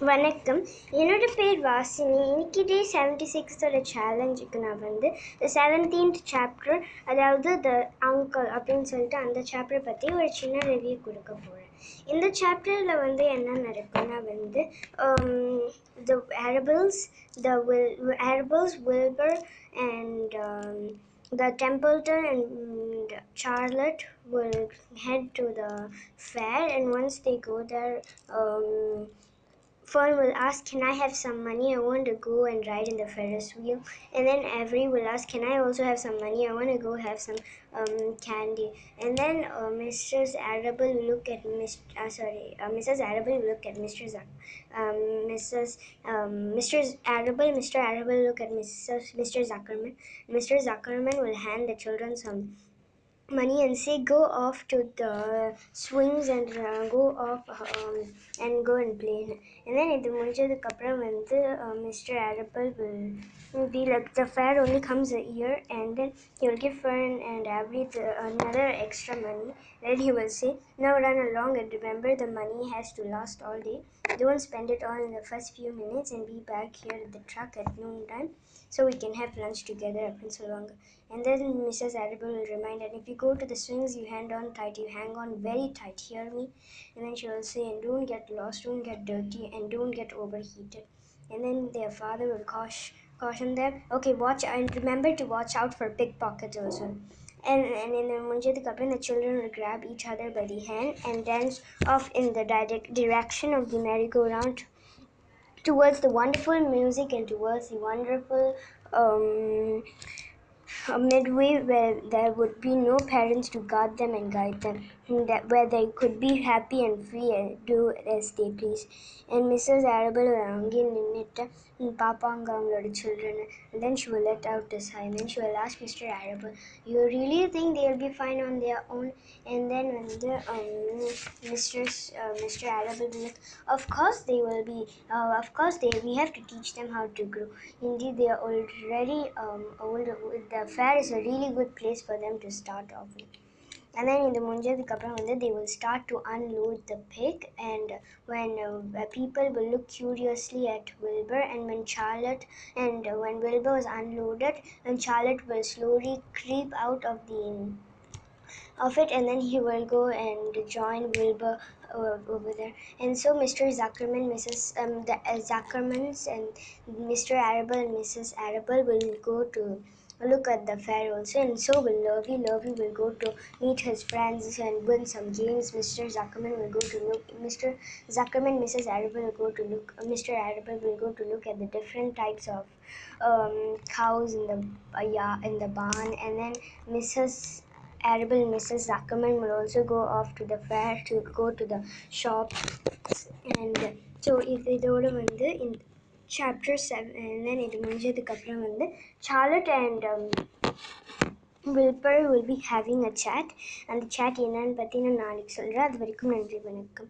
வணக்கம். என்னோட பேர் வாசினி. இன்னைக்கு டே செவன்டி சிக்ஸோட சேலஞ்சுக்கு நான் வந்து த செவன்டீன்த் சாப்டர் அதாவது த அங்கிள் அப்படின்னு சொல்லிட்டு அந்த சாப்டர் பற்றி ஒரு சின்ன ரிவ்யூ கொடுக்க போகிறேன் இந்த சாப்டரில் வந்து என்ன நடக்கும்னா வந்து the Arables the will Arables Wilbur and the Templeton and Charlotte will head to the fair, and once they go there, um, Fern will ask, Can I have some money? I want to go and ride in the Ferris wheel. And then Avery will ask, Can I also have some money? I want to go have some um, candy. And then uh, Mrs. Arable will look at Miss, uh, sorry, uh, Mrs. Arable will look at Mr. Zuck, um, Mrs. Um, Mr. Arable, Mr. Arable look at Mrs. Mr. Zuckerman. Mr. Zuckerman will hand the children some money and say go off to the swings and uh, go off um, and go and play and then இது முடிஞ்சதுக்கு அப்புறம் வந்து mister அரபல் will be like the fair only comes a year and then he will give Fern and Avery the, another extra money then he will say now run along and remember the money has to last all day don't spend it all in the first few minutes and be back here at the truck at noon time so we can have lunch together அப்படின்னு சொல்லுவாங்க and then Mrs. Arable will remind and if you go to the swings you hang on tight you hang on very tight hear me? And then she will say and don't get lost don't get dirty and don't get overheated. And then their father will caution caution them okay watch and remember to watch out for pickpockets also. And, and in the munjaduk apan the children will grab each other by the hand and dance off in the direct direction of the merry-go-round towards the wonderful music and towards the wonderful um, midway where there would be no parents to guard them and guide them, and that where they could be happy and free and do as they please. And Mrs. Arable அங்கே நின்றுட்டு பார்ப்பாங்க அவங்களோட children and then she will let out a sigh and then she will ask Mr. Arable you really think they'll be fine on their own and then வந்து um, Mr. Uh, Mr. Arable will like of course they will be uh, of course they we have to teach them how to grow indeed they are already um, old the fair is a really good place for them to start off with and then இந்த முடிஞ்சதுக்கு அப்புறம் வந்து they will start to unload the pig and when uh, people will look curiously at Wilbur and when Charlotte and uh, when Wilbur was unloaded and Charlotte will slowly creep out of the of it and then he will go and join Wilbur uh, over there. And so Mr. Zuckerman, Mrs. Um, the uh, Zuckermans and Mr. Arable and Mrs. Arable will go to look at the Pharaohs, and so will Lurvy. Lurvy will go to meet his friends and win some games. Mr. Zuckerman will go to look. Mr. Zuckerman, Mrs. Arable will go to look. Uh, Mr. Arable will go to look at the different types of um, cows in the uh, yeah, in the barn, and then Mrs. Arable, Mrs. Zuckerman will also go off to the fair to go to the shop, and so if they don't want the in chapter seven இது முடிஞ்சதுக்கப்புறம் வந்து Charlotte and Wilbur will be having a chat அந்த chat என்னன்னு பற்றி நான் நாளைக்கு சொல்கிறேன் அது வரைக்கும் நன்றி வணக்கம்.